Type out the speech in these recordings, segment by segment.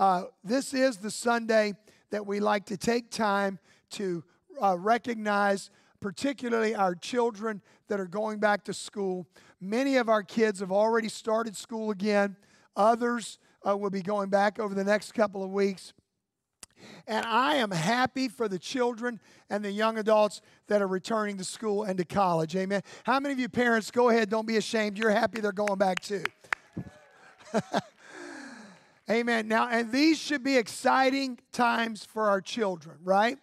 Uh, this is the Sunday that we like to take time to uh, recognize, particularly our children that are going back to school. Many of our kids have already started school again, others uh, will be going back over the next couple of weeks. And I am happy for the children and the young adults that are returning to school and to college. Amen. How many of you parents, go ahead, don't be ashamed. You're happy they're going back too. Amen. Now, and these should be exciting times for our children, right?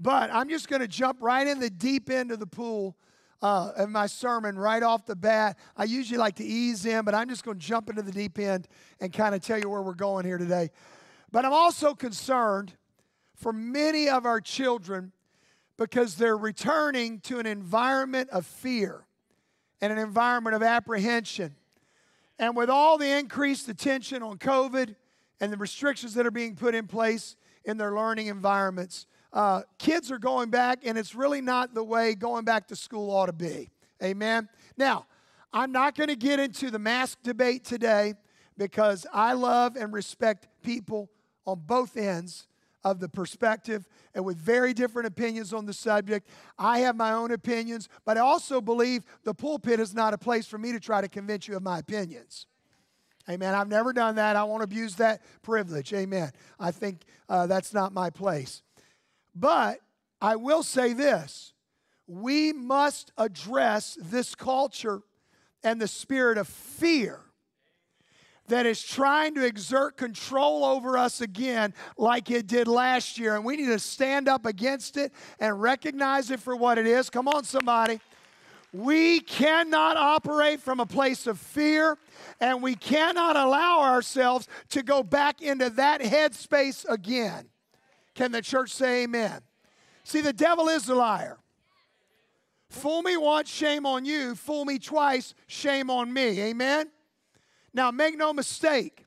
But I'm just going to jump right in the deep end of the pool uh, of my sermon right off the bat. I usually like to ease in, but I'm just going to jump into the deep end and kind of tell you where we're going here today. But I'm also concerned for many of our children because they're returning to an environment of fear and an environment of apprehension. And with all the increased attention on COVID and the restrictions that are being put in place in their learning environments, uh, kids are going back, and it's really not the way going back to school ought to be. Amen. Now, I'm not going to get into the mask debate today because I love and respect people on both ends of the perspective and with very different opinions on the subject. I have my own opinions, but I also believe the pulpit is not a place for me to try to convince you of my opinions. Amen. I've never done that. I won't abuse that privilege. Amen. I think uh, that's not my place. But I will say this we must address this culture and the spirit of fear that is trying to exert control over us again like it did last year. And we need to stand up against it and recognize it for what it is. Come on, somebody. We cannot operate from a place of fear, and we cannot allow ourselves to go back into that headspace again. Can the church say amen? See, the devil is a liar. Fool me once, shame on you. Fool me twice, shame on me. Amen? Now, make no mistake,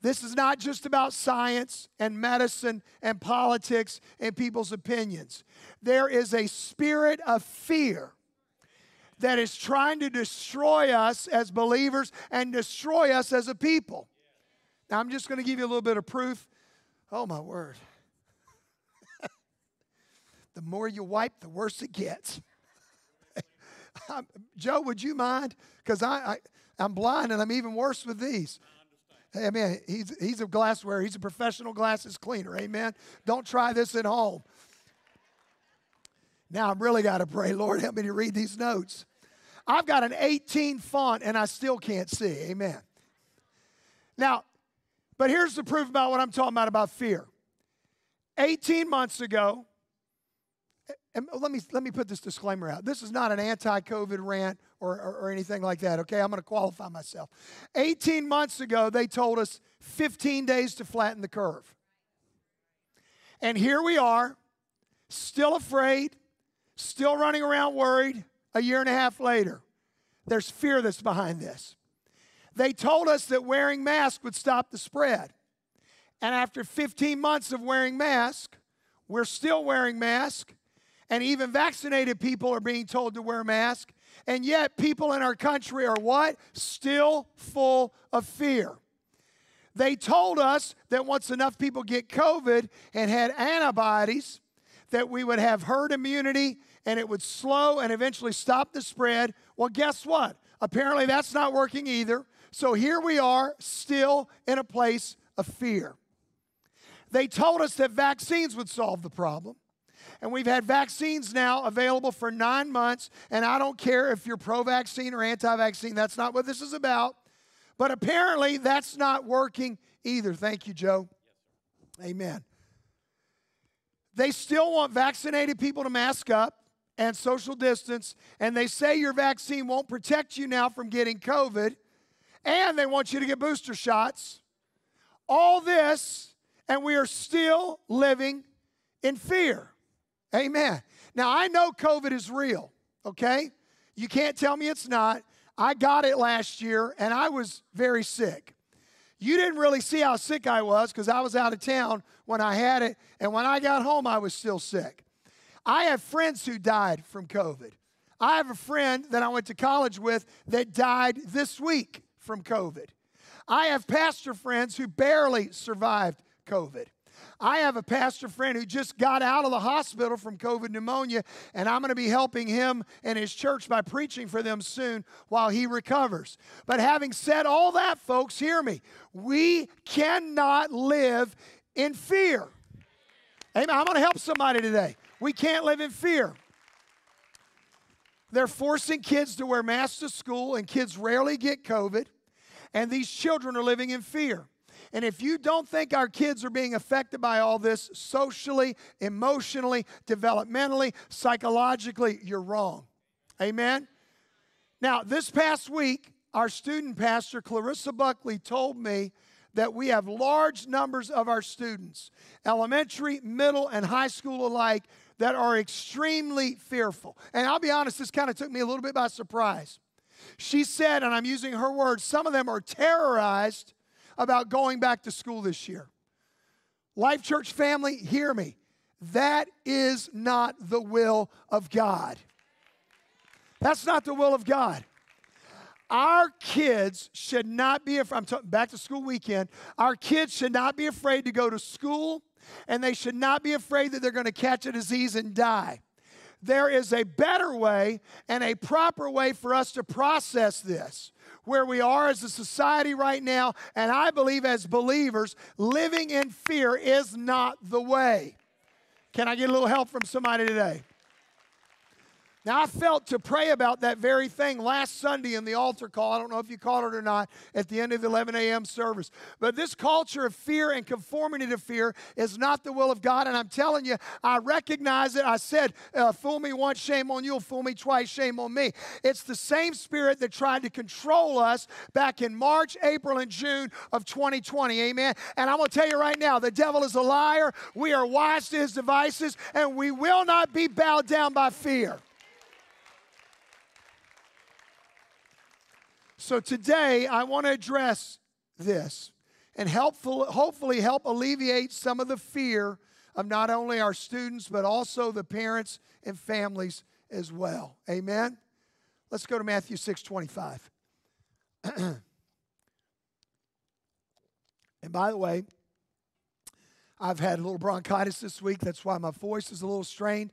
this is not just about science and medicine and politics and people's opinions. There is a spirit of fear that is trying to destroy us as believers and destroy us as a people. Now, I'm just going to give you a little bit of proof. Oh, my word. the more you wipe, the worse it gets. Joe, would you mind? Because I, I I'm blind and I'm even worse with these. I mean, he's, he's a glassware. He's a professional glasses cleaner. Amen. Don't try this at home. Now I've really got to pray, Lord, help me to read these notes. I've got an 18 font and I still can't see. Amen. Now, but here's the proof about what I'm talking about about fear. 18 months ago, and let me let me put this disclaimer out. This is not an anti-COVID rant or, or, or anything like that. Okay, I'm going to qualify myself. 18 months ago, they told us 15 days to flatten the curve, and here we are, still afraid, still running around worried. A year and a half later, there's fear that's behind this. They told us that wearing masks would stop the spread, and after 15 months of wearing masks, we're still wearing masks and even vaccinated people are being told to wear masks. And yet, people in our country are what? Still full of fear. They told us that once enough people get COVID and had antibodies, that we would have herd immunity and it would slow and eventually stop the spread. Well, guess what? Apparently, that's not working either. So here we are, still in a place of fear. They told us that vaccines would solve the problem. And we've had vaccines now available for nine months. And I don't care if you're pro vaccine or anti vaccine, that's not what this is about. But apparently, that's not working either. Thank you, Joe. Amen. They still want vaccinated people to mask up and social distance, and they say your vaccine won't protect you now from getting COVID, and they want you to get booster shots. All this and we are still living in fear. Amen. Now, I know COVID is real, okay? You can't tell me it's not. I got it last year and I was very sick. You didn't really see how sick I was because I was out of town when I had it, and when I got home, I was still sick. I have friends who died from COVID. I have a friend that I went to college with that died this week from COVID. I have pastor friends who barely survived COVID. I have a pastor friend who just got out of the hospital from COVID pneumonia, and I'm going to be helping him and his church by preaching for them soon while he recovers. But having said all that, folks, hear me. We cannot live in fear. Amen. I'm going to help somebody today. We can't live in fear. They're forcing kids to wear masks to school, and kids rarely get COVID, and these children are living in fear. And if you don't think our kids are being affected by all this socially, emotionally, developmentally, psychologically, you're wrong. Amen? Now, this past week, our student pastor, Clarissa Buckley, told me that we have large numbers of our students, elementary, middle, and high school alike, that are extremely fearful. And I'll be honest, this kind of took me a little bit by surprise. She said, and I'm using her words, some of them are terrorized about going back to school this year. Life Church family, hear me. That is not the will of God. That's not the will of God. Our kids should not be, I'm talking back to school weekend, our kids should not be afraid to go to school and they should not be afraid that they're going to catch a disease and die. There is a better way and a proper way for us to process this where we are as a society right now, and I believe as believers, living in fear is not the way. Can I get a little help from somebody today? Now, I felt to pray about that very thing last Sunday in the altar call. I don't know if you caught it or not at the end of the 11 a.m. service. But this culture of fear and conformity to fear is not the will of God. And I'm telling you, I recognize it. I said, uh, fool me once, shame on you. Fool me twice, shame on me. It's the same spirit that tried to control us back in March, April, and June of 2020. Amen. And I'm going to tell you right now, the devil is a liar. We are wise to his devices, and we will not be bowed down by fear. So today, I want to address this and helpful, hopefully help alleviate some of the fear of not only our students, but also the parents and families as well. Amen? Let's go to Matthew 6 25. and by the way, I've had a little bronchitis this week. That's why my voice is a little strained.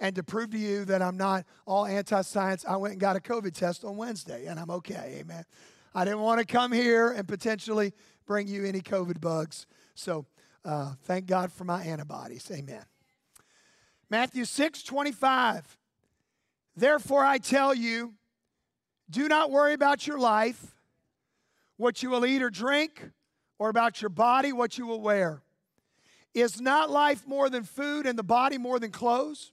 And to prove to you that I'm not all anti science, I went and got a COVID test on Wednesday, and I'm okay. Amen. I didn't want to come here and potentially bring you any COVID bugs. So uh, thank God for my antibodies. Amen. Matthew 6 25. Therefore, I tell you, do not worry about your life, what you will eat or drink, or about your body, what you will wear. Is not life more than food and the body more than clothes?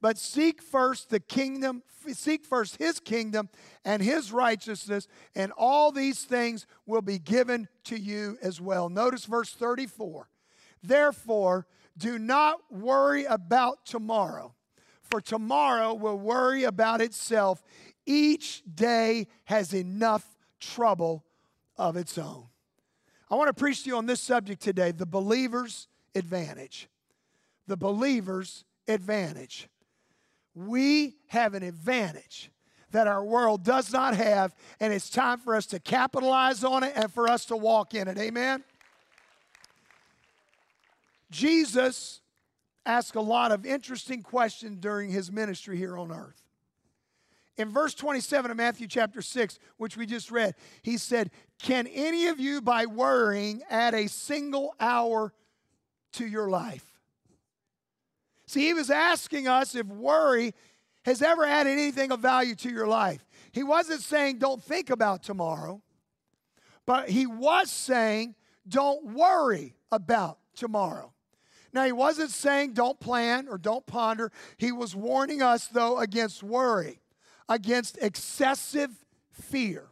But seek first the kingdom, seek first his kingdom and his righteousness, and all these things will be given to you as well. Notice verse 34. Therefore, do not worry about tomorrow, for tomorrow will worry about itself. Each day has enough trouble of its own. I want to preach to you on this subject today the believer's advantage. The believer's advantage. We have an advantage that our world does not have, and it's time for us to capitalize on it and for us to walk in it. Amen? Jesus asked a lot of interesting questions during his ministry here on earth. In verse 27 of Matthew chapter 6, which we just read, he said, Can any of you, by worrying, add a single hour to your life? See, he was asking us if worry has ever added anything of value to your life. He wasn't saying don't think about tomorrow, but he was saying don't worry about tomorrow. Now, he wasn't saying don't plan or don't ponder. He was warning us, though, against worry, against excessive fear.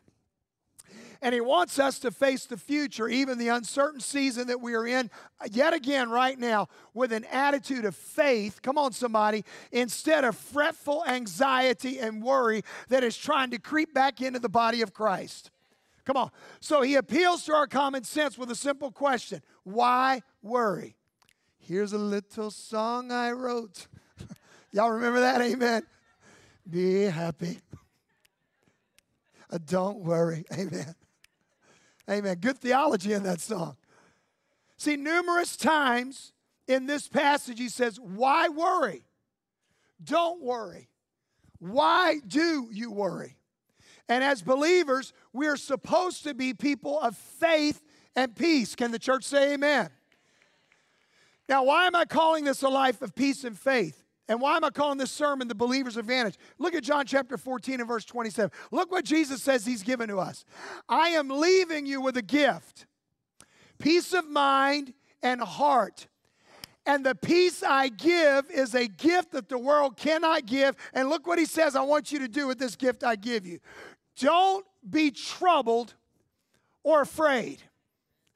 And he wants us to face the future, even the uncertain season that we are in, yet again, right now, with an attitude of faith. Come on, somebody, instead of fretful anxiety and worry that is trying to creep back into the body of Christ. Come on. So he appeals to our common sense with a simple question Why worry? Here's a little song I wrote. Y'all remember that? Amen. Be happy. Don't worry. Amen. Amen. Good theology in that song. See, numerous times in this passage, he says, Why worry? Don't worry. Why do you worry? And as believers, we are supposed to be people of faith and peace. Can the church say amen? Now, why am I calling this a life of peace and faith? And why am I calling this sermon the believer's advantage? Look at John chapter 14 and verse 27. Look what Jesus says he's given to us. I am leaving you with a gift peace of mind and heart. And the peace I give is a gift that the world cannot give. And look what he says I want you to do with this gift I give you. Don't be troubled or afraid.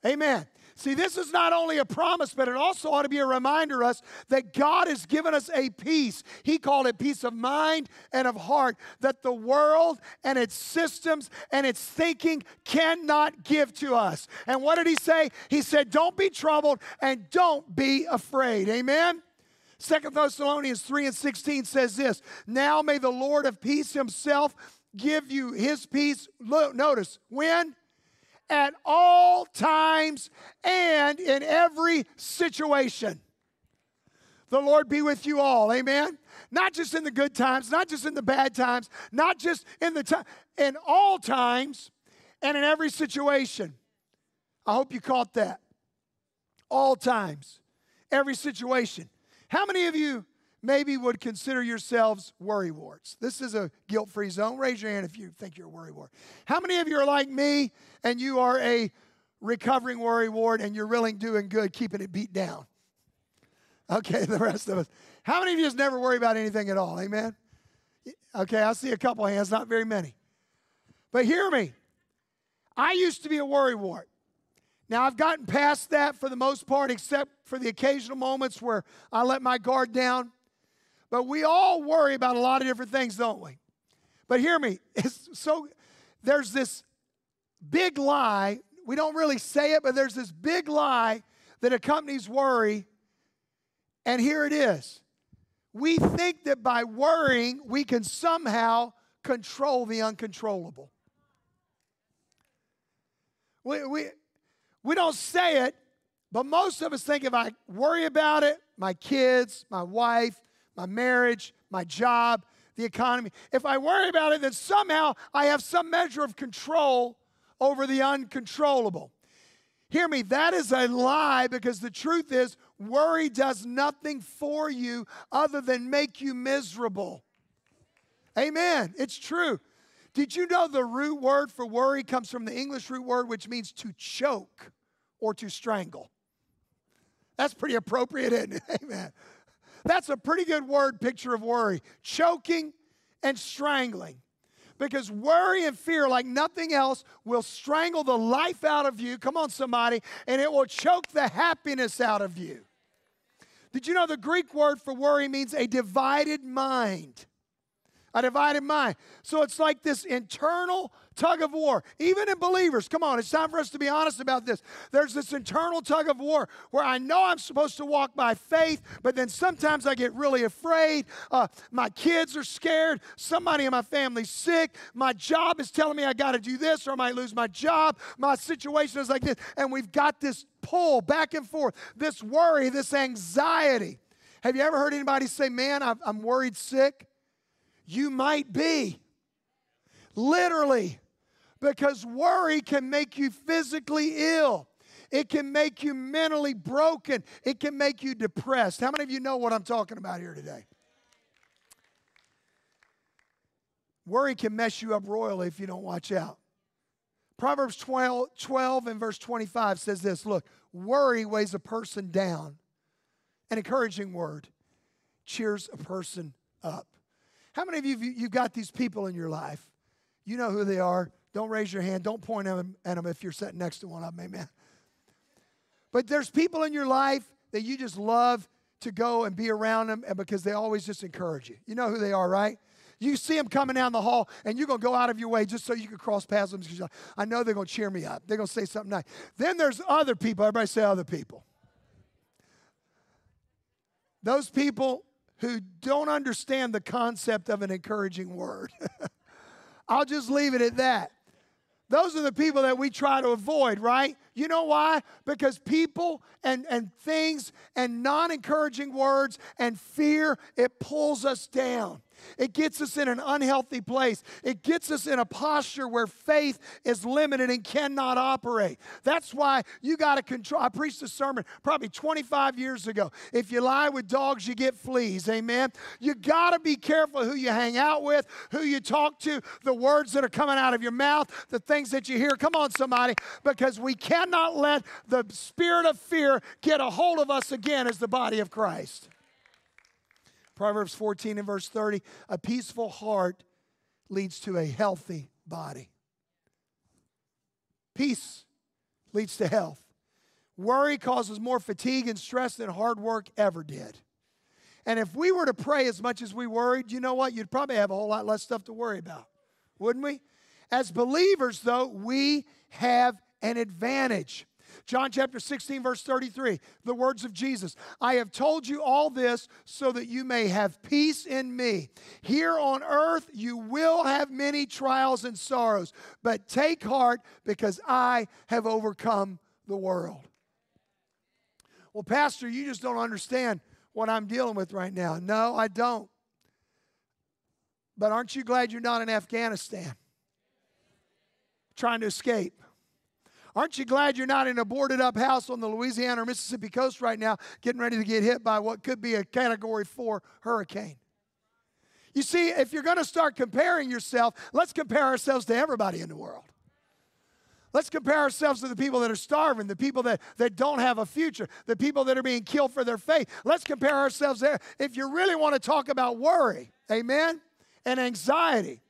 Amen. See, this is not only a promise, but it also ought to be a reminder us that God has given us a peace. He called it peace of mind and of heart that the world and its systems and its thinking cannot give to us. And what did he say? He said, Don't be troubled and don't be afraid. Amen? Second Thessalonians 3 and 16 says this Now may the Lord of peace himself give you his peace. Notice, when? At all times and in every situation. The Lord be with you all. Amen. Not just in the good times, not just in the bad times, not just in the time, in all times and in every situation. I hope you caught that. All times, every situation. How many of you maybe would consider yourselves worry warts. This is a guilt free zone. Raise your hand if you think you're a worry wart. How many of you are like me and you are a recovering worry wart and you're really doing good keeping it beat down? Okay, the rest of us. How many of you just never worry about anything at all? Amen? Okay, I see a couple hands, not very many. But hear me. I used to be a worry wart. Now, I've gotten past that for the most part, except for the occasional moments where I let my guard down. But we all worry about a lot of different things, don't we? But hear me. It's so there's this big lie. We don't really say it, but there's this big lie that accompanies worry. And here it is. We think that by worrying, we can somehow control the uncontrollable. We, we, we don't say it, but most of us think if I worry about it, my kids, my wife, my marriage, my job, the economy. If I worry about it, then somehow I have some measure of control over the uncontrollable. Hear me, that is a lie because the truth is, worry does nothing for you other than make you miserable. Amen. It's true. Did you know the root word for worry comes from the English root word which means to choke or to strangle? That's pretty appropriate, isn't it? Amen. That's a pretty good word picture of worry choking and strangling. Because worry and fear, like nothing else, will strangle the life out of you. Come on, somebody, and it will choke the happiness out of you. Did you know the Greek word for worry means a divided mind? A divided mind. So it's like this internal tug of war. Even in believers, come on, it's time for us to be honest about this. There's this internal tug of war where I know I'm supposed to walk by faith, but then sometimes I get really afraid. Uh, my kids are scared. Somebody in my family's sick. My job is telling me I got to do this or I might lose my job. My situation is like this. And we've got this pull back and forth, this worry, this anxiety. Have you ever heard anybody say, Man, I'm worried sick? You might be. Literally. Because worry can make you physically ill. It can make you mentally broken. It can make you depressed. How many of you know what I'm talking about here today? Worry can mess you up royally if you don't watch out. Proverbs 12, 12 and verse 25 says this Look, worry weighs a person down. An encouraging word cheers a person up. How many of you, you've got these people in your life? You know who they are. Don't raise your hand. Don't point at them, at them if you're sitting next to one of them. Amen. But there's people in your life that you just love to go and be around them and because they always just encourage you. You know who they are, right? You see them coming down the hall, and you're going to go out of your way just so you can cross paths with them. I know they're going to cheer me up. They're going to say something nice. Then there's other people. Everybody say other people. Those people who don't understand the concept of an encouraging word. I'll just leave it at that. Those are the people that we try to avoid, right? You know why? Because people and, and things and non encouraging words and fear, it pulls us down. It gets us in an unhealthy place. It gets us in a posture where faith is limited and cannot operate. That's why you got to control. I preached a sermon probably 25 years ago. If you lie with dogs, you get fleas. Amen. You got to be careful who you hang out with, who you talk to, the words that are coming out of your mouth, the things that you hear. Come on, somebody, because we cannot let the spirit of fear get a hold of us again as the body of Christ. Proverbs 14 and verse 30 a peaceful heart leads to a healthy body. Peace leads to health. Worry causes more fatigue and stress than hard work ever did. And if we were to pray as much as we worried, you know what? You'd probably have a whole lot less stuff to worry about, wouldn't we? As believers, though, we have an advantage. John chapter 16, verse 33, the words of Jesus I have told you all this so that you may have peace in me. Here on earth, you will have many trials and sorrows, but take heart because I have overcome the world. Well, Pastor, you just don't understand what I'm dealing with right now. No, I don't. But aren't you glad you're not in Afghanistan trying to escape? Aren't you glad you're not in a boarded up house on the Louisiana or Mississippi coast right now, getting ready to get hit by what could be a category four hurricane? You see, if you're going to start comparing yourself, let's compare ourselves to everybody in the world. Let's compare ourselves to the people that are starving, the people that, that don't have a future, the people that are being killed for their faith. Let's compare ourselves there. If you really want to talk about worry, amen, and anxiety,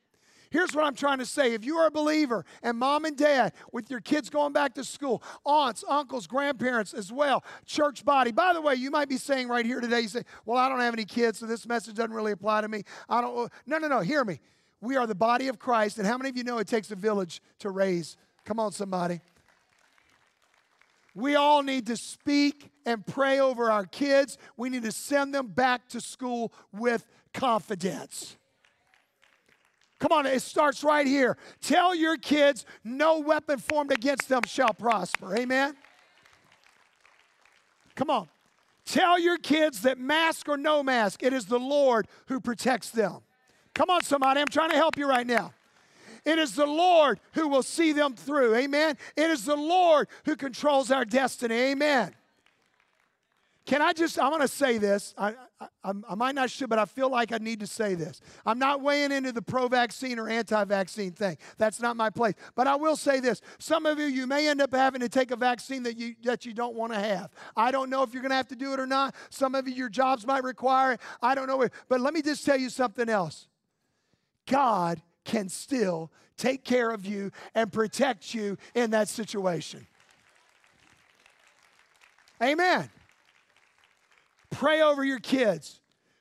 Here's what I'm trying to say. If you are a believer and mom and dad with your kids going back to school, aunts, uncles, grandparents as well, church body. By the way, you might be saying right here today, you say, Well, I don't have any kids, so this message doesn't really apply to me. I don't uh, no no no, hear me. We are the body of Christ, and how many of you know it takes a village to raise? Come on, somebody. We all need to speak and pray over our kids. We need to send them back to school with confidence. Come on, it starts right here. Tell your kids no weapon formed against them shall prosper. Amen. Come on. Tell your kids that mask or no mask, it is the Lord who protects them. Come on, somebody. I'm trying to help you right now. It is the Lord who will see them through. Amen. It is the Lord who controls our destiny. Amen. Can I just, I want to say this. I, I, I, might not should, but I feel like I need to say this. I'm not weighing into the pro vaccine or anti vaccine thing. That's not my place. But I will say this. Some of you, you may end up having to take a vaccine that you, that you don't want to have. I don't know if you're going to have to do it or not. Some of you, your jobs might require it. I don't know. But let me just tell you something else God can still take care of you and protect you in that situation. Amen. Pray over your kids.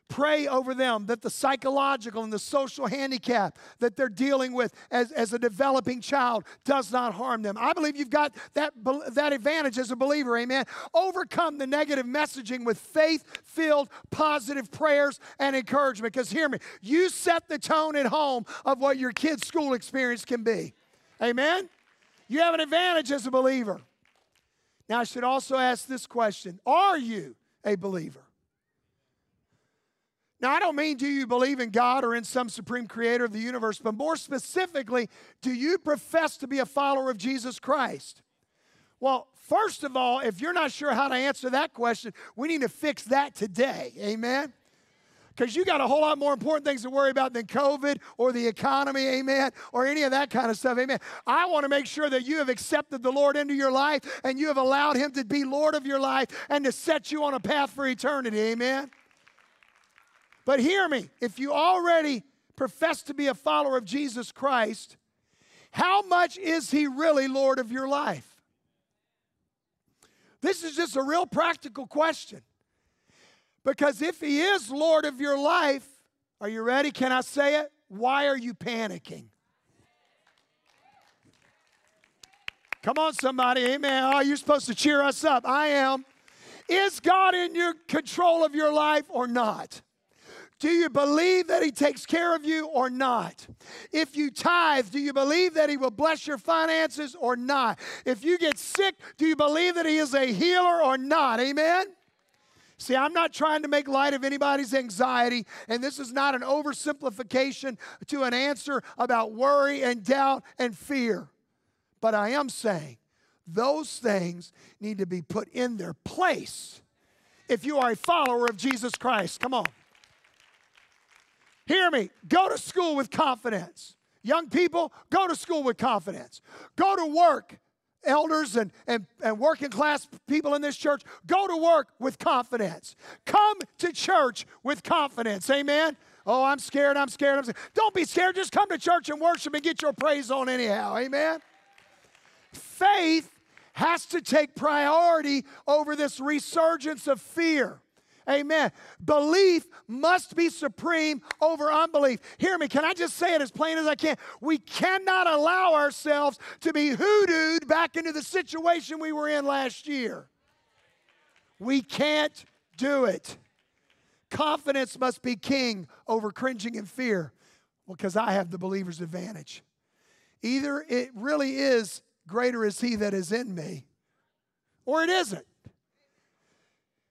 pray over them that the psychological and the social handicap that they're dealing with as, as a developing child does not harm them. I believe you've got that, that advantage as a believer, amen. Overcome the negative messaging with faith filled, positive prayers and encouragement. Because hear me, you set the tone at home of what your kid's school experience can be. Amen? You have an advantage as a believer. Now, I should also ask this question Are you a believer? Now, I don't mean do you believe in God or in some supreme creator of the universe, but more specifically, do you profess to be a follower of Jesus Christ? Well, first of all, if you're not sure how to answer that question, we need to fix that today. Amen? Because you got a whole lot more important things to worry about than COVID or the economy, amen, or any of that kind of stuff, amen. I want to make sure that you have accepted the Lord into your life and you have allowed Him to be Lord of your life and to set you on a path for eternity, amen. But hear me, if you already profess to be a follower of Jesus Christ, how much is He really Lord of your life? This is just a real practical question. Because if He is Lord of your life, are you ready? Can I say it? Why are you panicking? Come on, somebody. Amen. Oh, you're supposed to cheer us up. I am. Is God in your control of your life or not? Do you believe that He takes care of you or not? If you tithe, do you believe that He will bless your finances or not? If you get sick, do you believe that He is a healer or not? Amen? See, I'm not trying to make light of anybody's anxiety, and this is not an oversimplification to an answer about worry and doubt and fear. But I am saying those things need to be put in their place if you are a follower of Jesus Christ. Come on. Hear me. Go to school with confidence. Young people, go to school with confidence. Go to work elders and, and, and working class people in this church, go to work with confidence. Come to church with confidence. Amen. Oh, I'm scared, I'm scared, I'm scared. Don't be scared. Just come to church and worship and get your praise on anyhow. Amen. Faith has to take priority over this resurgence of fear. Amen. Belief must be supreme over unbelief. Hear me. Can I just say it as plain as I can? We cannot allow ourselves to be hoodooed back into the situation we were in last year. We can't do it. Confidence must be king over cringing and fear because I have the believer's advantage. Either it really is greater is he that is in me, or it isn't.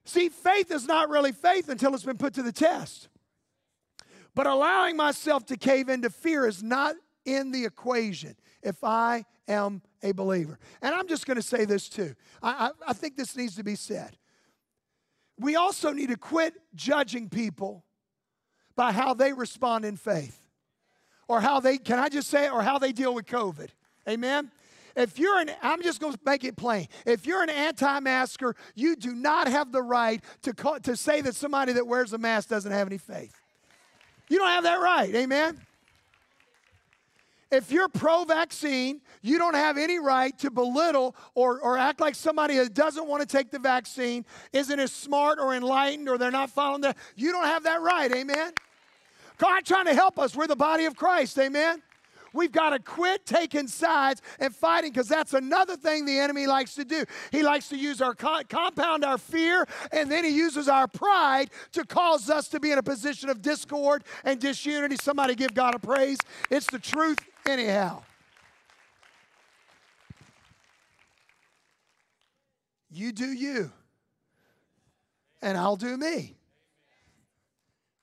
See, faith is not really faith until it's been put to the test. But allowing myself to cave into fear is not in the equation if I am a believer. And I'm just going to say this too. I, I, I, think this needs to be said. We also need to quit judging people by how they respond in faith or how they, can I just say it, or how they deal with COVID. Amen? If you're an, I'm just going to make it plain. If you're an anti masker, you do not have the right to, call, to say that somebody that wears a mask doesn't have any faith. You don't have that right. Amen? If you're pro vaccine, you don't have any right to belittle or, or act like somebody that doesn't want to take the vaccine isn't as smart or enlightened or they're not following that. You don't have that right. Amen? God trying to help us. We're the body of Christ. Amen? We've got to quit taking sides and fighting because that's another thing the enemy likes to do. He likes to use our compound our fear and then he uses our pride to cause us to be in a position of discord and disunity. Somebody give God a praise. It's the truth anyhow. You do you, and I'll do me.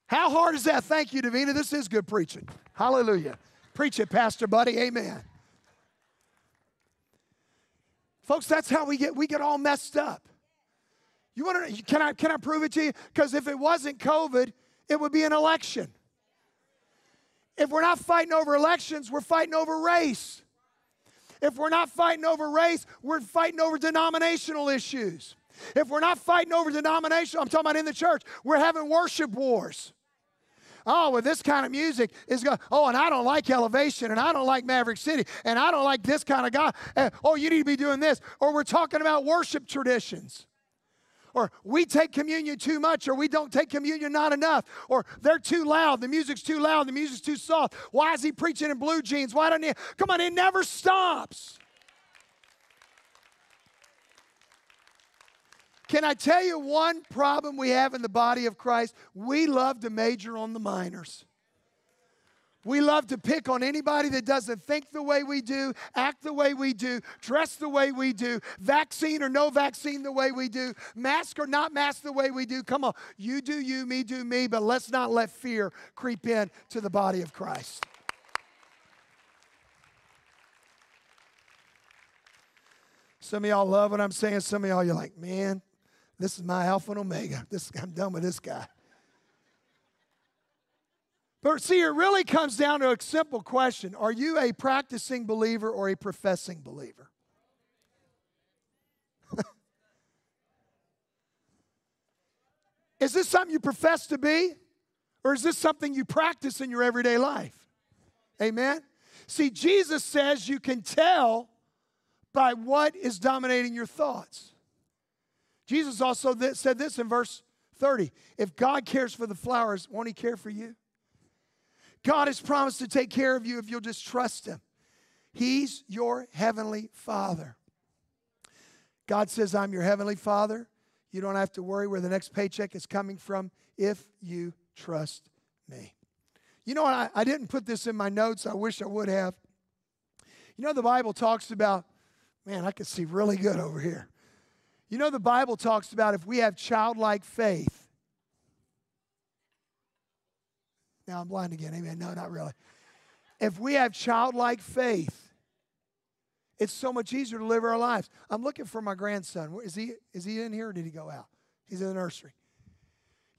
How hard is that? Thank you, Davina. This is good preaching. Hallelujah. Preach it, Pastor Buddy. Amen. Folks, that's how we get we get all messed up. You want to can I can I prove it to you? Because if it wasn't COVID, it would be an election. If we're not fighting over elections, we're fighting over race. If we're not fighting over race, we're fighting over denominational issues. If we're not fighting over denomination, I'm talking about in the church, we're having worship wars oh, well, this kind of music is going, oh, and I don't like elevation, and I don't like Maverick City, and I don't like this kind of God. And, oh, you need to be doing this. Or we're talking about worship traditions. or we take communion too much, or we don't take communion not enough, or they're too loud, the music's too loud, the music's too soft. Why is he preaching in blue jeans? Why don't he? Come on, it never stops. Can I tell you one problem we have in the body of Christ? We love to major on the minors. We love to pick on anybody that doesn't think the way we do, act the way we do, dress the way we do, vaccine or no vaccine the way we do, mask or not mask the way we do. Come on, you do you, me do me, but let's not let fear creep in to the body of Christ. Some of y'all love what I'm saying. Some of y'all, you're like, man, this is my Alpha and Omega. This, I'm done with this guy. But see, it really comes down to a simple question Are you a practicing believer or a professing believer? is this something you profess to be? Or is this something you practice in your everyday life? Amen? See, Jesus says you can tell by what is dominating your thoughts. Jesus also th- said this in verse 30 If God cares for the flowers, won't He care for you? God has promised to take care of you if you'll just trust Him. He's your heavenly Father. God says, I'm your heavenly Father. You don't have to worry where the next paycheck is coming from if you trust me. You know what? I, I didn't put this in my notes. I wish I would have. You know, the Bible talks about, man, I can see really good over here. You know, the Bible talks about if we have childlike faith, Now I'm blind again. Amen. No, not really. If we have childlike faith, it's so much easier to live our lives. I'm looking for my grandson. Is he, is he in here or did he go out? He's in the nursery.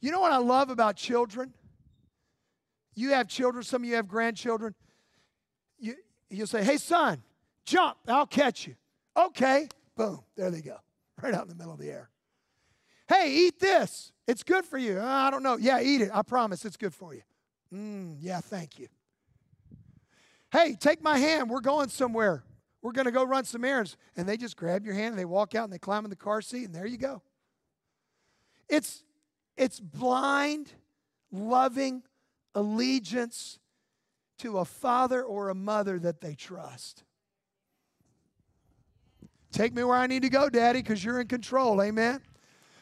You know what I love about children? You have children, some of you have grandchildren. You, you'll say, hey, son, jump, I'll catch you. Okay, boom, there they go, right out in the middle of the air. Hey, eat this. It's good for you. I don't know. Yeah, eat it. I promise it's good for you. Mm, yeah, thank you. Hey, take my hand. We're going somewhere. We're going to go run some errands. And they just grab your hand and they walk out and they climb in the car seat, and there you go. It's, it's blind, loving allegiance to a father or a mother that they trust. Take me where I need to go, Daddy, because you're in control. Amen.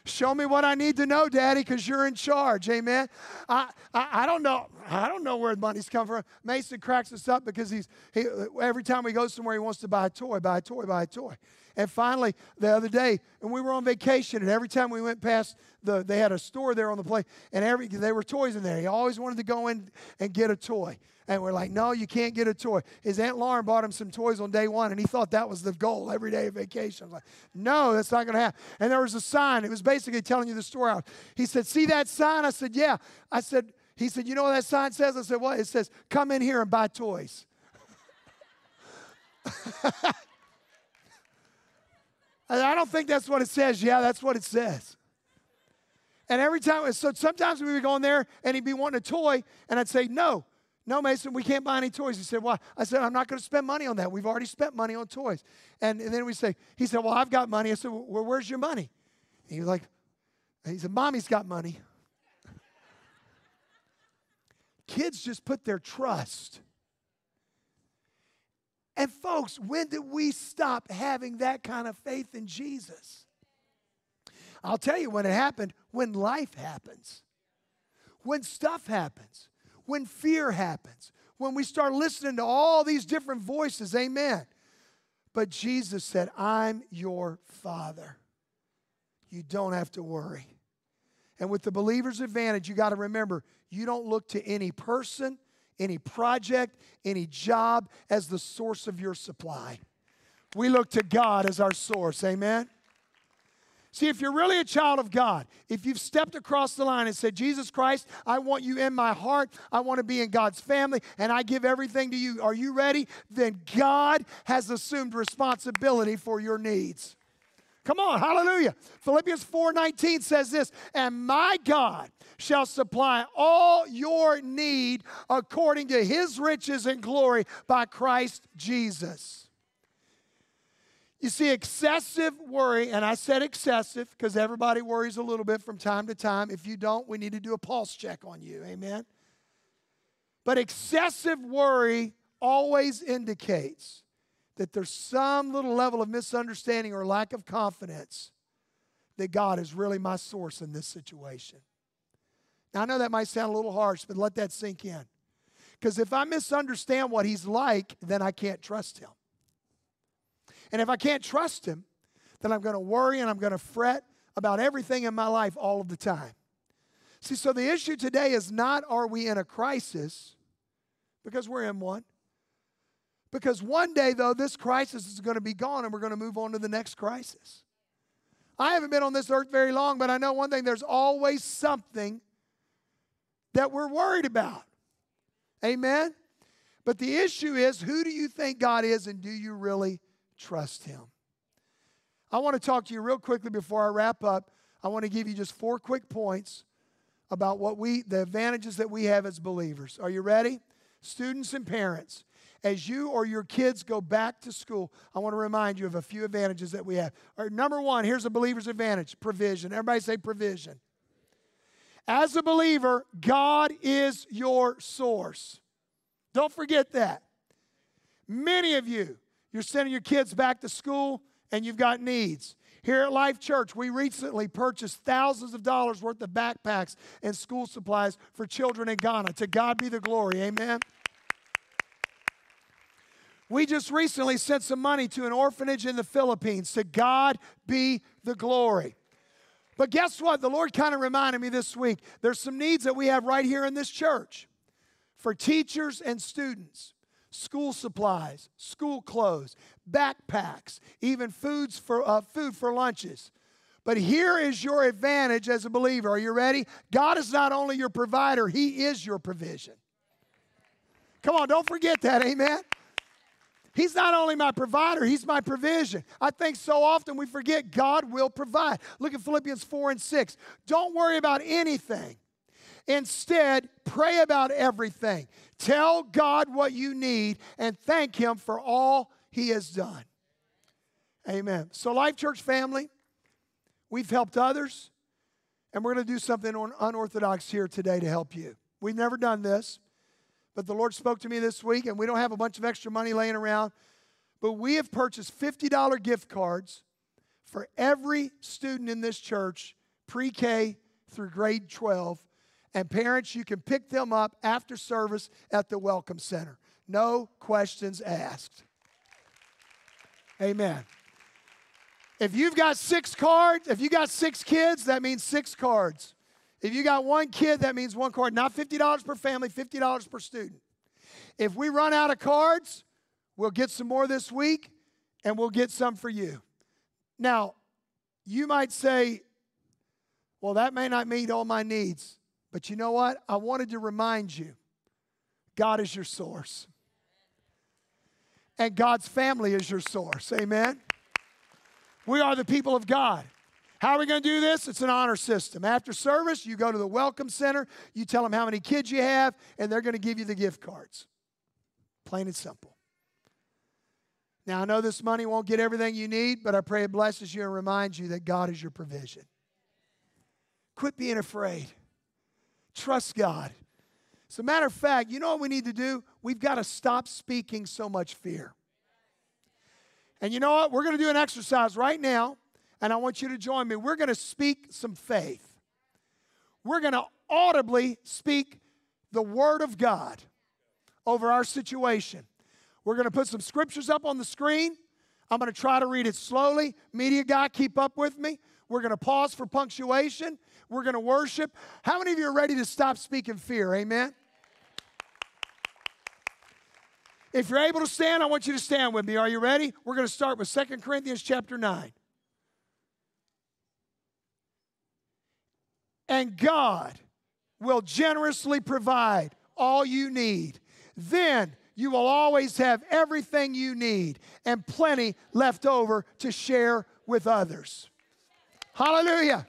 Show me what I need to know, Daddy, because you're in charge. Amen. I, I, I don't know. I don't know where the money's come from. Mason cracks us up because he's he, every time we go somewhere, he wants to buy a toy, buy a toy, buy a toy. And finally, the other day, and we were on vacation, and every time we went past the, they had a store there on the place, and every there were toys in there. He always wanted to go in and get a toy. And we're like, no, you can't get a toy. His Aunt Lauren bought him some toys on day one, and he thought that was the goal every day of vacation. I was like, no, that's not going to happen. And there was a sign. It was basically telling you the story out. He said, see that sign? I said, yeah. I said, he said, you know what that sign says? I said, what? It says, come in here and buy toys. I don't think that's what it says. Yeah, that's what it says. And every time, so sometimes we would go in there and he'd be wanting a toy, and I'd say, no, no, Mason, we can't buy any toys. He said, Why? I said, I'm not going to spend money on that. We've already spent money on toys. And, and then we say, He said, Well, I've got money. I said, Well, where's your money? And he was like, He said, Mommy's got money. Kids just put their trust. And folks, when did we stop having that kind of faith in Jesus? I'll tell you when it happened, when life happens, when stuff happens when fear happens, when we start listening to all these different voices. Amen. But Jesus said, I'm your Father. You don't have to worry. And with the believer's advantage, you got to remember you don't look to any person, any project, any job as the source of your supply. We look to God as our source. Amen. See, if you're really a child of God, if you've stepped across the line and said, Jesus Christ, I want you in my heart, I want to be in God's family, and I give everything to you, are you ready? Then God has assumed responsibility for your needs. Come on, hallelujah. Philippians 4:19 says this, and my God shall supply all your need according to his riches and glory by Christ Jesus. You see, excessive worry, and I said excessive because everybody worries a little bit from time to time. If you don't, we need to do a pulse check on you. Amen. But excessive worry always indicates that there's some little level of misunderstanding or lack of confidence that God is really my source in this situation. Now, I know that might sound a little harsh, but let that sink in. Because if I misunderstand what He's like, then I can't trust Him. And if I can't trust Him, then I'm going to worry and I'm going to fret about everything in my life all of the time. See, so the issue today is not are we in a crisis, because we're in one. Because one day, though, this crisis is going to be gone and we're going to move on to the next crisis. I haven't been on this earth very long, but I know one thing there's always something that we're worried about. Amen? But the issue is who do you think God is and do you really trust Him? I want to talk to you real quickly before I wrap up. I want to give you just four quick points about what we, the advantages that we have as believers. Are you ready? Students and parents, as you or your kids go back to school, I want to remind you of a few advantages that we have. Right, number one, here's a believer's advantage provision. Everybody say provision. As a believer, God is your source. Don't forget that. Many of you, you're sending your kids back to school and you've got needs. Here at Life Church, we recently purchased thousands of dollars worth of backpacks and school supplies for children in Ghana. To God be the glory. Amen. We just recently sent some money to an orphanage in the Philippines. To God be the glory. But guess what? The Lord kind of reminded me this week there's some needs that we have right here in this church for teachers and students school supplies, school clothes, backpacks, even foods for, uh, food for lunches. But here is your advantage as a believer. Are you ready? God is not only your provider, He is your provision. Come on, don't forget that. Amen. He's not only my provider, He's my provision. I think so often we forget God will provide. Look at Philippians 4 and 6. Don't worry about anything. Instead, pray about everything. Tell God what you need and thank Him for all He has done. Amen. So, Life Church family, we've helped others, and we're going to do something unorthodox here today to help you. We've never done this. But the Lord spoke to me this week, and we don't have a bunch of extra money laying around. But we have purchased $50 gift cards for every student in this church, pre K through grade 12. And parents, you can pick them up after service at the Welcome Center. No questions asked. Amen. If you've got six cards, if you got six kids, that means six cards. If you got one kid, that means one card. Not $50 per family, $50 per student. If we run out of cards, we'll get some more this week and we'll get some for you. Now, you might say, well, that may not meet all my needs. But you know what? I wanted to remind you God is your source. And God's family is your source. Amen? We are the people of God. How are we going to do this? It's an honor system. After service, you go to the Welcome Center, you tell them how many kids you have, and they're going to give you the gift cards. Plain and simple. Now, I know this money won't get everything you need, but I pray it blesses you and reminds you that God is your provision. Quit being afraid. Trust God. As a matter of fact, you know what we need to do? We've got to stop speaking so much fear. And you know what? We're going to do an exercise right now and I want you to join me. We're going to speak some faith. We're going to audibly speak the Word of God over our situation. We're going to put some scriptures up on the screen. I'm going to try to read it slowly. Media guy, keep up with me. We're going to pause for punctuation. We're going to worship. How many of you are ready to stop speaking fear? Amen. If you're able to stand, I want you to stand with me. Are you ready? We're going to start with Second Corinthians chapter 9. And God will generously provide all you need. Then you will always have everything you need and plenty left over to share with others. Hallelujah.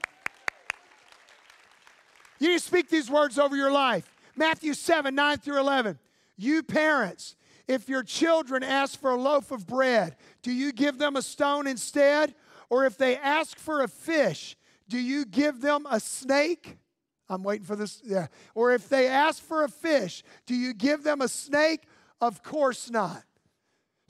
You speak these words over your life. Matthew 7, 9 through 11. You parents, If your children ask for a loaf of bread, do you give them a stone instead? Or if they ask for a fish, do you give them a snake? I'm waiting for this. Yeah. Or if they ask for a fish, do you give them a snake? Of course not.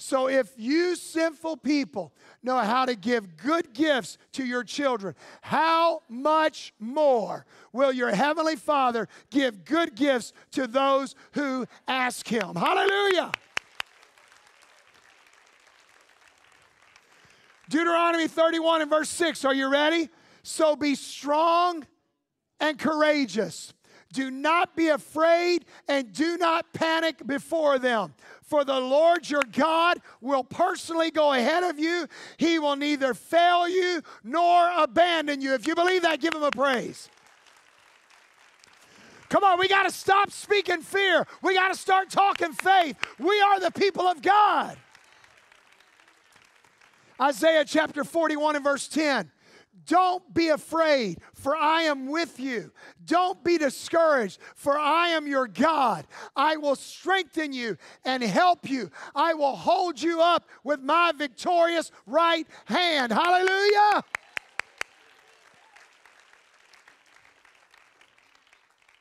So if you sinful people know how to give good gifts to your children, how much more will your heavenly Father give good gifts to those who ask him? Hallelujah. Deuteronomy 31 and verse 6. Are you ready? So be strong and courageous. Do not be afraid and do not panic before them. For the Lord your God will personally go ahead of you. He will neither fail you nor abandon you. If you believe that, give him a praise. Come on, we got to stop speaking fear. We got to start talking faith. We are the people of God. Isaiah chapter 41 and verse 10. Don't be afraid, for I am with you. Don't be discouraged, for I am your God. I will strengthen you and help you. I will hold you up with my victorious right hand. Hallelujah.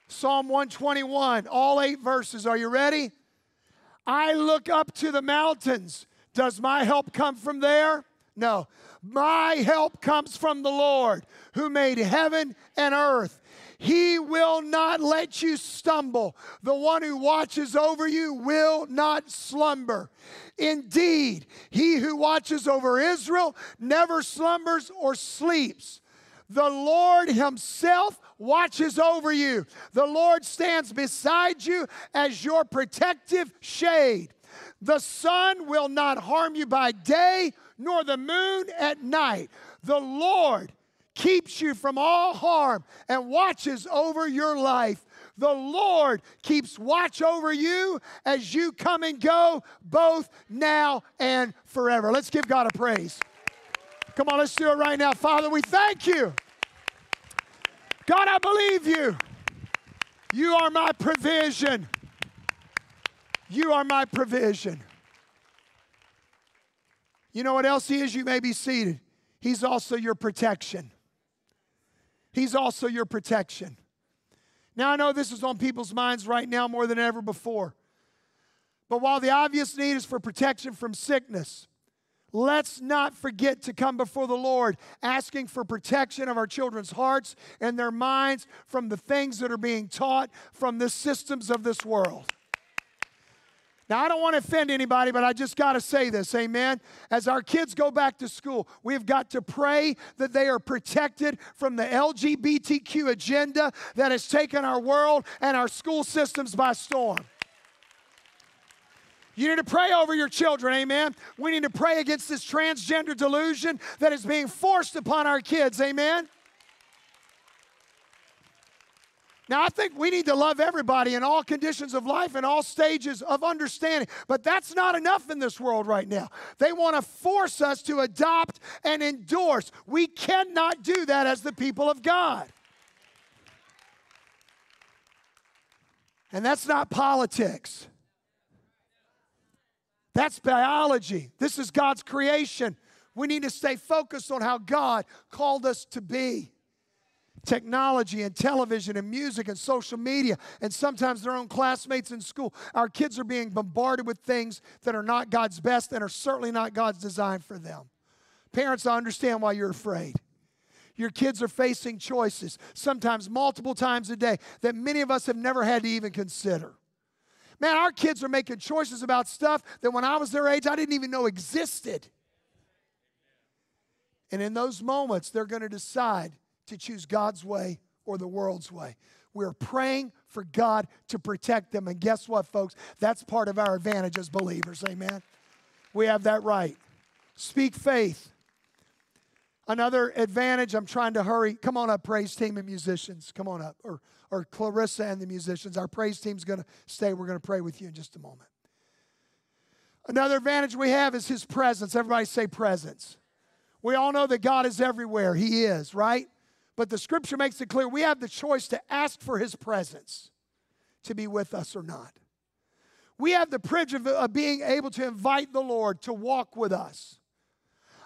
Psalm 121, all eight verses. Are you ready? I look up to the mountains. Does my help come from there? No. My help comes from the Lord who made heaven and earth. He will not let you stumble. The one who watches over you will not slumber. Indeed, he who watches over Israel never slumbers or sleeps. The Lord Himself watches over you. The Lord stands beside you as your protective shade. The sun will not harm you by day nor the moon at night. The Lord keeps you from all harm and watches over your life. The Lord keeps watch over you as you come and go, both now and forever. Let's give God a praise. Come on, let's do it right now. Father, we thank you. God, I believe you. You are my provision. You are my provision. You know what else He is? You may be seated. He's also your protection. He's also your protection. Now, I know this is on people's minds right now more than ever before. But while the obvious need is for protection from sickness, let's not forget to come before the Lord asking for protection of our children's hearts and their minds from the things that are being taught from the systems of this world. Now, I don't want to offend anybody, but I just got to say this, amen. As our kids go back to school, we've got to pray that they are protected from the LGBTQ agenda that has taken our world and our school systems by storm. You need to pray over your children, amen. We need to pray against this transgender delusion that is being forced upon our kids, amen. Now, I think we need to love everybody in all conditions of life and all stages of understanding, but that's not enough in this world right now. They want to force us to adopt and endorse. We cannot do that as the people of God. And that's not politics. That's biology. This is God's creation. We need to stay focused on how God called us to be technology and television and music and social media and sometimes their own classmates in school. Our kids are being bombarded with things that are not God's best and are certainly not God's design for them. Parents, I understand why you're afraid. Your kids are facing choices, sometimes multiple times a day, that many of us have never had to even consider. Man, our kids are making choices about stuff that when I was their age, I didn't even know existed. And in those moments, they're going to decide to choose God's way or the world's way. We're praying for God to protect them. And guess what, folks? That's part of our advantage as believers. Amen. We have that right. Speak faith. Another advantage, I'm trying to hurry. Come on up, praise team and musicians. Come on up. Or, or Clarissa and the musicians. Our praise team's going to stay. We're going to pray with you in just a moment. Another advantage we have is his presence. Everybody say presence. We all know that God is everywhere. He is, right? But the scripture makes it clear we have the choice to ask for his presence to be with us or not. we have the privilege of, being able to invite the Lord to walk with us.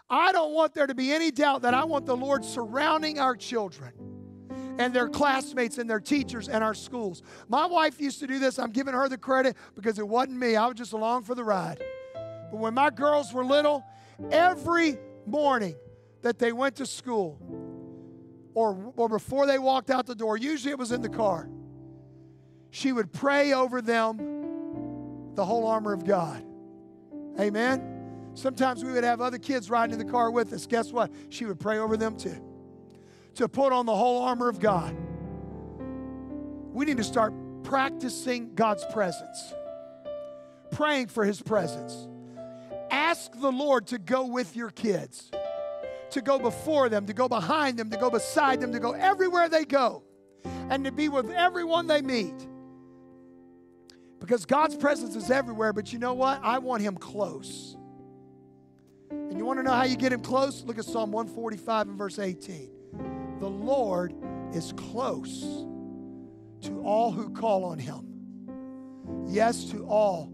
I don't want there to be any doubt that I want the Lord surrounding our children and their classmates and their teachers and our schools. My wife used to do this. I'm giving her the credit because it wasn't me. I was just along for the ride. But when my girls were little, every morning that they went to school or, or before they walked out the door, usually it was in the car, she would pray over them the whole armor of God. Amen. Sometimes we would have other kids riding in the car with us. Guess what? She would pray over them too. To put on the whole armor of God. We need to start practicing God's presence, praying for His presence. Ask the Lord to go with your kids, to go before them, to go behind them, to go beside them, to go everywhere they go, and to be with everyone they meet. Because God's presence is everywhere, but you know what? I want Him close. And you want to know how you get Him close? Look at Psalm 145 and verse 18. The Lord is close to all who call on Him. Yes, to all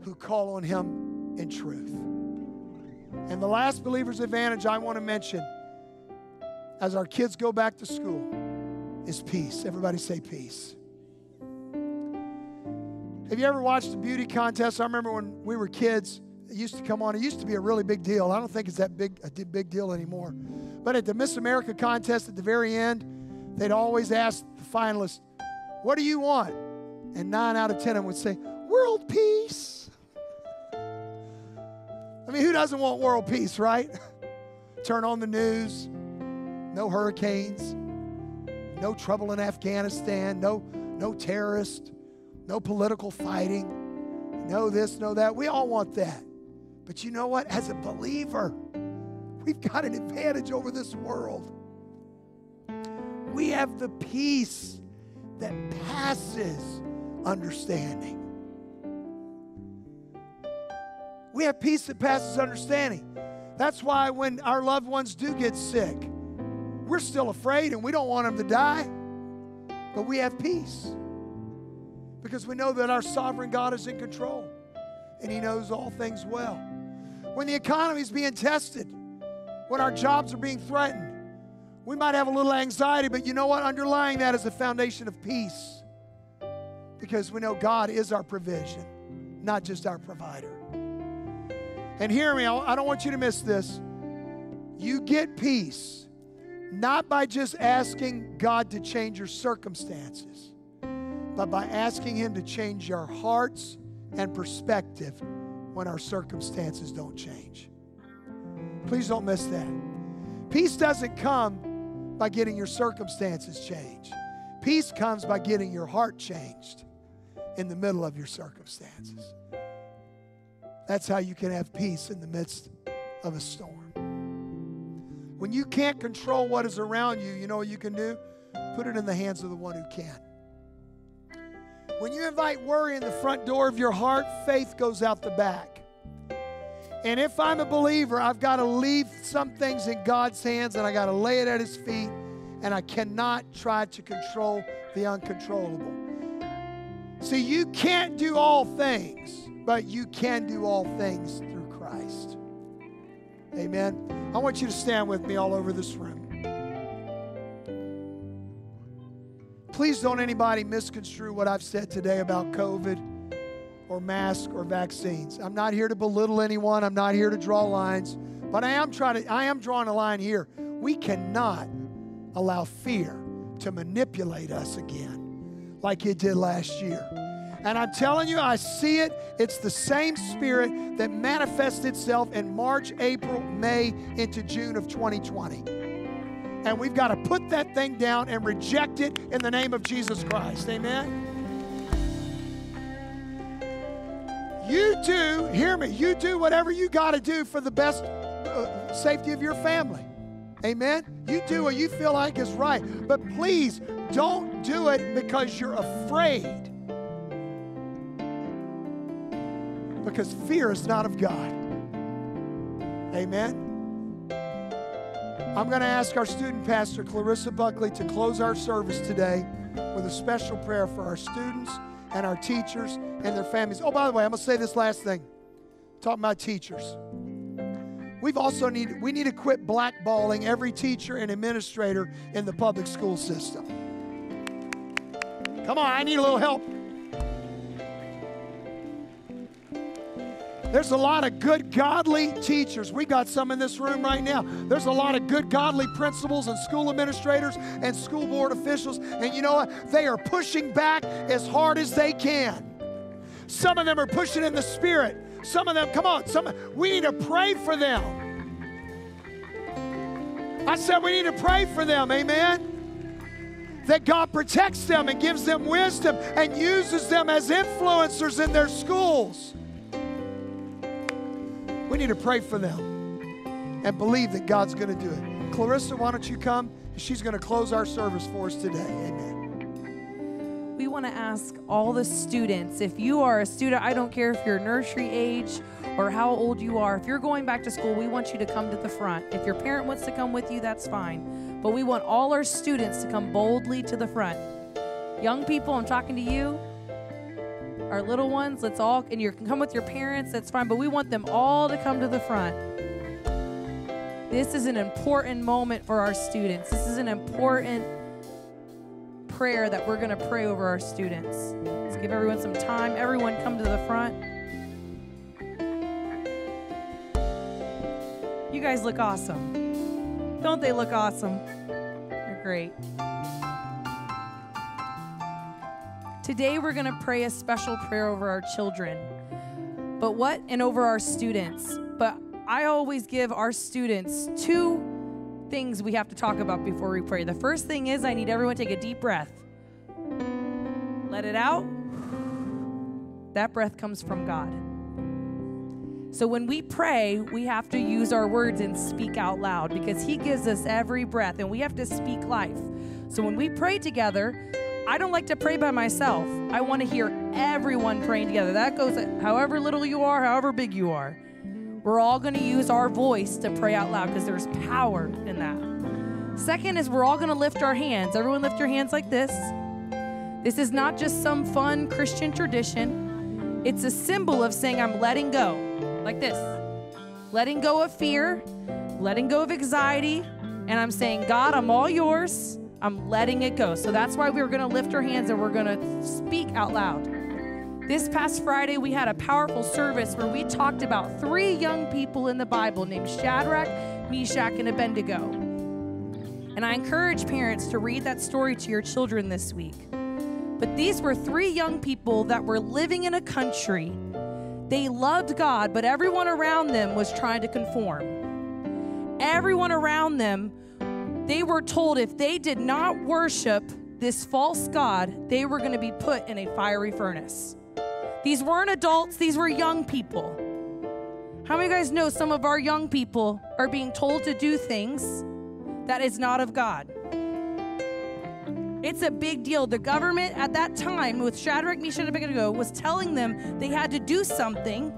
who call on Him in truth. And the last believer's advantage I want to mention as our kids go back to school is peace. Everybody say peace. Have you ever watched a beauty contest? I remember when we were kids, it used to come on. It used to be a really big deal. I don't think it's that big a big deal anymore. But at the Miss America contest at the very end, they'd always ask the finalists, What do you want? And nine out of ten of them would say, World peace. I mean, who doesn't want world peace, right? Turn on the news, no hurricanes, no trouble in Afghanistan, no, no terrorists, no political fighting, no this, no that. We all want that. But you know what? As a believer, we've got an advantage over this world. We have the peace that passes understanding. We have peace that passes understanding. That's why when our loved ones do get sick, we're still afraid and we don't want them to die, but we have peace because we know that our sovereign God is in control and He knows all things well. When the economy is being tested, when our jobs are being threatened, we might have a little anxiety, but you know what? Underlying that is a foundation of peace because we know God is our provision, not just our provider. And hear me, I don't want you to miss this. You get peace not by just asking God to change your circumstances, but by asking Him to change your hearts and perspective when our circumstances don't change. Please don't miss that. Peace doesn't come by getting your circumstances changed, peace comes by getting your heart changed in the middle of your circumstances. That's how you can have peace in the midst of a storm. When you can't control what is around you, you know what you can do? Put it in the hands of the one who can. When you invite worry in the front door of your heart, faith goes out the back. And if I'm a believer, I've got to leave some things in God's hands and I got to lay it at His feet, and I cannot try to control the uncontrollable. See, you can't do all things but you can do all things through Christ. Amen. I want you to stand with me all over this room. Please don't anybody misconstrue what I've said today about COVID or masks or vaccines. I'm not here to belittle anyone. I'm not here to draw lines, but I am trying to I am drawing a line here. We cannot allow fear to manipulate us again like it did last year. And I'm telling you, I see it. It's the same spirit that manifests itself in March, April, May, into June of 2020. And we've got to put that thing down and reject it in the name of Jesus Christ. Amen. You do, hear me, you do whatever you got to do for the best uh, safety of your family. Amen. You do what you feel like is right. But please don't do it because you're afraid. Because fear is not of God. Amen. I'm going to ask our student pastor, Clarissa Buckley, to close our service today with a special prayer for our students and our teachers and their families. Oh, by the way, I'm going to say this last thing. talking about teachers. We've also need we need to quit blackballing every teacher and administrator in the public school system. Come on, I need a little help. There's a lot of good, godly teachers. We got some in this room right now. There's a lot of good, godly principals and school administrators and school board officials. And you know what? They are pushing back as hard as they can. Some of them are pushing in the spirit. Some of them, come on, some we need to pray for them. I said we need to pray for them, amen. That God protects them and gives them wisdom and uses them as influencers in their schools. We need to pray for them and believe that God's going to do it. Clarissa, why don't you come? She's going to close our service for us today. Amen. We want to ask all the students if you are a student, I don't care if you're nursery age or how old you are, if you're going back to school, we want you to come to the front. If your parent wants to come with you, that's fine. But we want all our students to come boldly to the front. Young people, I'm talking to you our little ones, let's all, and you can come with your parents, that's fine, but we want them all to come to the front. This is an important moment for our students. This is an important prayer that we're going to pray over our students. Let's give everyone some time. Everyone come to the front. You guys look awesome. Don't they look awesome? You're great. Today, we're going to pray a special prayer over our children, but what? And over our students. But I always give our students two things we have to talk about before we pray. The first thing is I need everyone to take a deep breath. Let it out. That breath comes from God. So when we pray, we have to use our words and speak out loud because He gives us every breath and we have to speak life. So when we pray together, I don't like to pray by myself. I want to hear everyone praying together. That goes however little you are, however big you are. We're all going to use our voice to pray out loud because there's power in that. Second is we're all going to lift our hands. Everyone lift your hands like this. This is not just some fun Christian tradition. It's a symbol of saying I'm letting go. Like this. Letting go of fear, letting go of anxiety, and I'm saying, God, I'm all yours. I'm letting it go. So that's why we are going to lift our hands and we're going to speak out loud. This past Friday, we had a powerful service where we talked about three young people in the Bible named Shadrach, Meshach, and Abednego. And I encourage parents to read that story to your children this week. But these were three young people that were living in a country. They loved God, but everyone around them was trying to conform. Everyone around them they were told if they did not worship this false God, they were going to be put in a fiery furnace. These weren't adults, these were young people. How many of you guys know some of our young people are being told to do things that is not of God? It's a big deal. The government at that time, with Shadrach, Meshach, and Abednego, was telling them they had to do something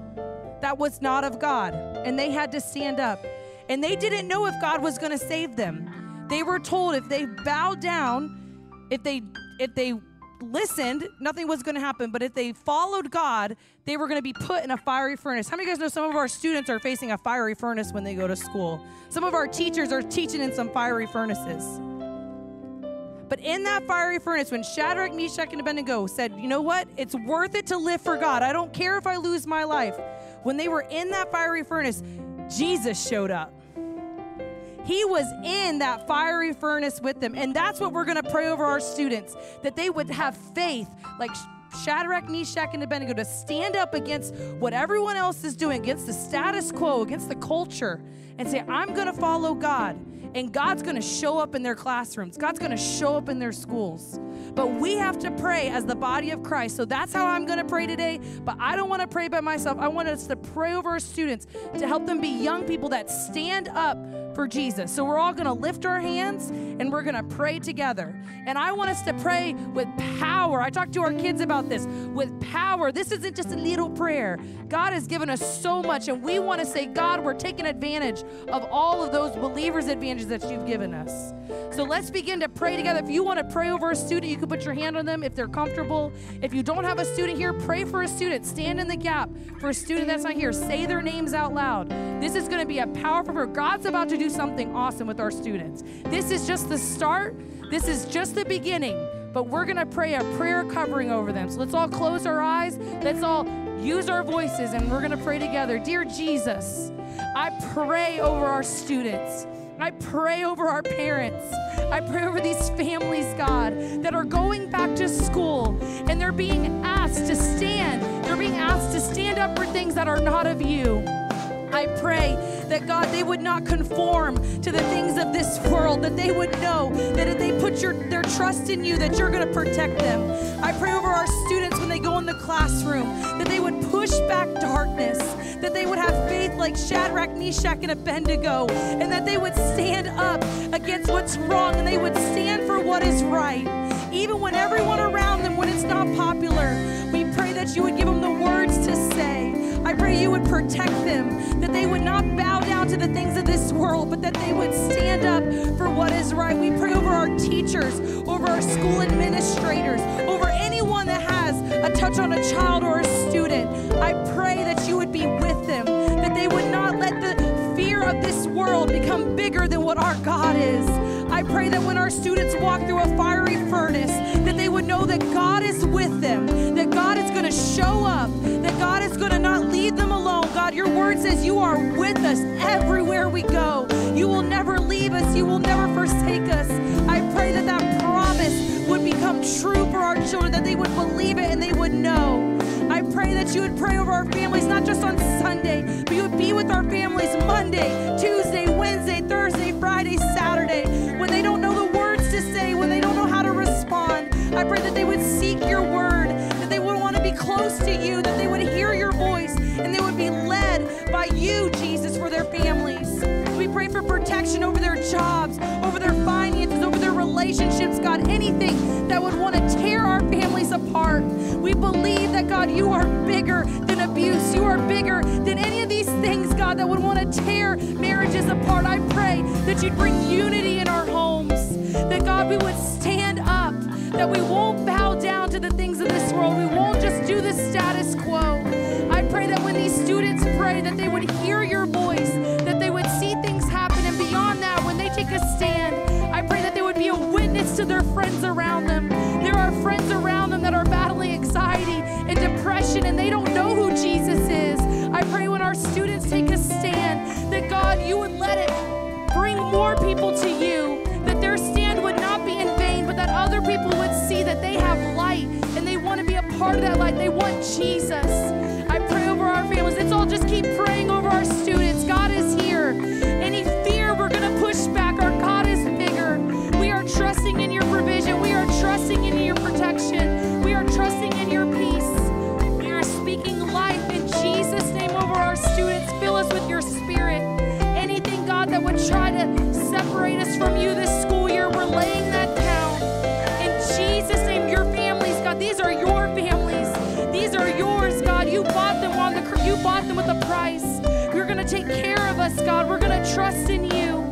that was not of God, and they had to stand up. And they didn't know if God was going to save them. They were told if they bowed down, if they if they listened, nothing was going to happen. But if they followed God, they were going to be put in a fiery furnace. How many of you guys know some of our students are facing a fiery furnace when they go to school? Some of our teachers are teaching in some fiery furnaces. But in that fiery furnace, when Shadrach, Meshach, and Abednego said, You know what? It's worth it to live for God. I don't care if I lose my life. When they were in that fiery furnace, Jesus showed up. He was in that fiery furnace with them. And that's what we're going to pray over our students that they would have faith like Shadrach, Meshach, and Abednego to stand up against what everyone else is doing, against the status quo, against the culture, and say, I'm going to follow God. And God's going to show up in their classrooms, God's going to show up in their schools. But we have to pray as the body of Christ. So that's how I'm going to pray today. But I don't want to pray by myself. I want us to pray over our students to help them be young people that stand up for Jesus. So we're all going to lift our hands and we're going to pray together. And I want us to pray with power. I talked to our kids about this with power. This isn't just a little prayer. God has given us so much, and we want to say, God, we're taking advantage of all of those believers' advantages that you've given us. So let's begin to pray together. If you want to pray over a student, you can put your hand on them if they're comfortable. If you don't have a student here, pray for a student. Stand in the gap for a student that's not here. Say their names out loud. This is going to be a powerful prayer. God's about to do something awesome with our students. This is just the start, this is just the beginning. But we're going to pray a prayer covering over them. So let's all close our eyes. Let's all use our voices and we're going to pray together. Dear Jesus, I pray over our students. I pray over our parents. I pray over these families, God, that are going back to school and they're being asked to stand. They're being asked to stand up for things that are not of you. I pray that God, they would not conform to the things of this world, that they would know that if they put your, their trust in you, that you're going to protect them. I pray over our students when they go in the classroom, that they would push back darkness, that they would have faith like Shadrach, Meshach, and Abednego, and that they would stand up against what's wrong and they would stand for what is right. Even when everyone around them, when it's not popular, we pray that you would give them the words to say. I pray you would protect them, that they would not bow down to the things of this world, but that they would stand up for what is right. We pray over our teachers, over our school administrators, over anyone that has a touch on a child or a student. I pray that you would be with them, that they would not let the fear of this world become bigger than what our God is. I pray that when our students walk through a fiery furnace, would know that God is with them, that God is going to show up, that God is going to not leave them alone. God, your word says you are with us everywhere we go. You will never leave us, you will never forsake us. I pray that that promise would become true for our children, that they would believe it and they would know. I pray that you would pray over our families, not just on Sunday, but you would be with our families Monday, Tuesday, Wednesday, Thursday, they would seek your word, that they would want to be close to you, that they would hear your voice, and they would be led by you, Jesus, for their families. We pray for protection over their jobs, over their finances, over their relationships, God, anything that would want to tear our families apart. We believe that, God, you are bigger than abuse. You are bigger than any of these things, God, that would want to tear marriages apart. I pray that you'd bring unity in our homes, that, God, we would stand that we won't bow down to the things of this world. We won't just do the status quo. I pray that when these students pray, that they would hear your voice, that they would see things happen, and beyond that, when they take a stand, I pray that they would be a witness to their friends around them. There are friends around them that are battling anxiety and depression, and they don't know who Jesus is. I pray when our students take a stand, that God, you would let it bring more people to you, other people would see that they have light and they want to be a part of that light. They want Jesus. I pray over our families. Let's all just keep praying over our students. God is here. Any fear, we're going to push back. Our God is bigger. We are trusting in your provision. We are trusting in your protection. We are trusting in your peace. We are speaking life in Jesus' name over our students. Fill us with your spirit. Anything, God, that would try to separate us from you this your families. These are yours, God. You bought them on the you bought them with a price. You're gonna take care of us, God. We're gonna trust in you.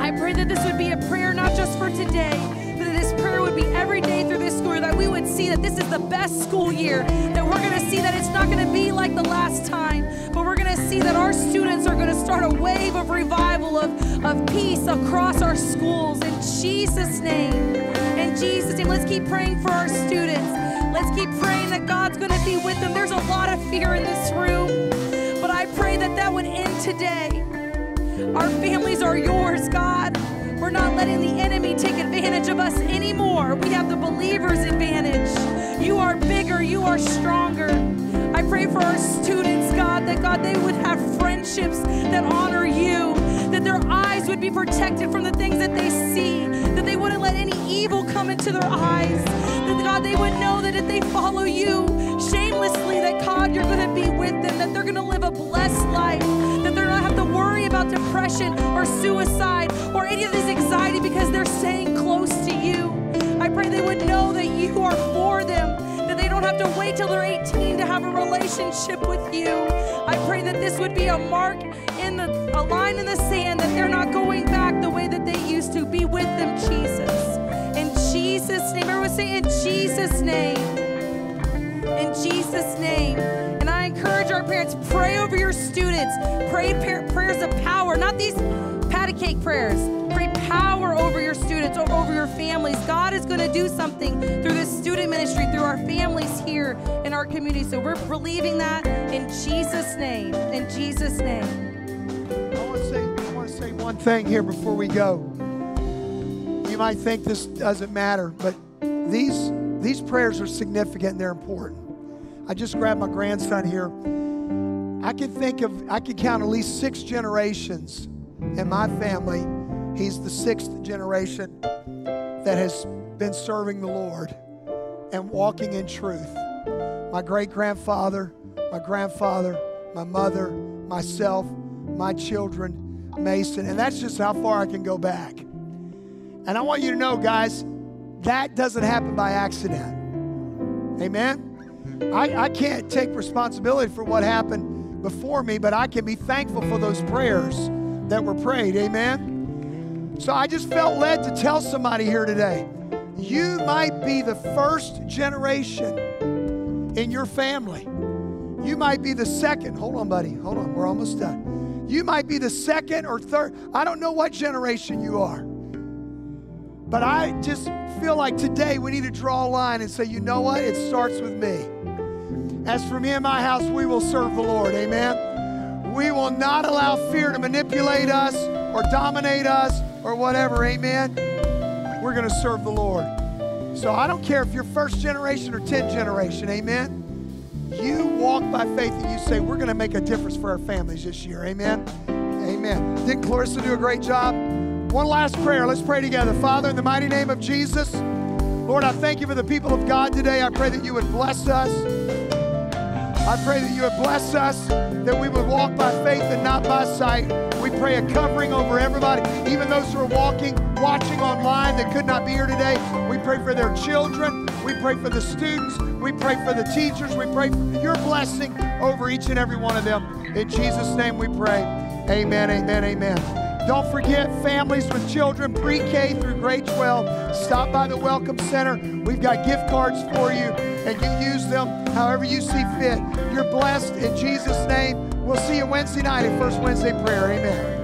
I pray that this would be a prayer not just for today, but that this prayer would be every day through this school year, that we would see that this is the best school year, that we're going to see that it's not going to be like the last time, but we're going to see that our students are going to start a wave of revival, of, of peace across our schools. In Jesus' name. In Jesus' name. Let's keep praying for our students. Let's keep praying that God's going to be with them. There's a lot of fear in this room, but I pray that that would end today. Our families are yours, God. We're not letting the enemy take advantage of us anymore. We have the believer's advantage. You are bigger, you are stronger. I pray for our students, God, that God, they would have friendships that honor you, that their eyes would be protected from the things that they see, that they wouldn't let any evil come into their eyes, that God, they would know that they follow you shamelessly, that God, you're going to be with them, that they're going to live a blessed life, that they're not have to worry about depression or suicide or any of this anxiety because they're staying close to you. I pray they would know that you are for them, that they don't have to wait till they're 18 to have a relationship with you. I pray that this would be a mark in the a line in the sand that they're not going back the way that they used to. Be with them, Jesus. Jesus' name. Everyone say in Jesus' name. In Jesus' name. And I encourage our parents, pray over your students. Pray par- prayers of power, not these patty cake prayers. Pray power over your students, over your families. God is going to do something through this student ministry, through our families here in our community. So we're believing that in Jesus' name. In Jesus' name. I want to say, I want to say one thing here before we go. You might think this doesn't matter, but these these prayers are significant and they're important. I just grabbed my grandson here. I can think of, I can count at least six generations in my family. He's the sixth generation that has been serving the Lord and walking in truth. My great grandfather, my grandfather, my mother, myself, my children, Mason, and that's just how far I can go back. And I want you to know, guys, that doesn't happen by accident. Amen? I, I can't take responsibility for what happened before me, but I can be thankful for those prayers that were prayed. Amen? So I just felt led to tell somebody here today you might be the first generation in your family. You might be the second. Hold on, buddy. Hold on. We're almost done. You might be the second or third. I don't know what generation you are. But I just feel like today we need to draw a line and say, you know what? It starts with me. As for me and my house, we will serve the Lord. Amen. We will not allow fear to manipulate us or dominate us or whatever. Amen. We're going to serve the Lord. So I don't care if you're first generation or 10th generation. Amen. You walk by faith and you say, We're going to make a difference for our families this year. Amen. Amen. Didn't Clarissa do a great job? One last prayer. Let's pray together. Father, in the mighty name of Jesus, Lord, I thank you for the people of God today. I pray that you would bless us. I pray that you would bless us, that we would walk by faith and not by sight. We pray a covering over everybody, even those who are walking, watching online that could not be here today. We pray for their children. We pray for the students. We pray for the teachers. We pray for your blessing over each and every one of them. In Jesus' name we pray. Amen, amen, amen. Don't forget families with children, pre K through grade 12. Stop by the Welcome Center. We've got gift cards for you, and you use them however you see fit. You're blessed in Jesus' name. We'll see you Wednesday night at First Wednesday Prayer. Amen.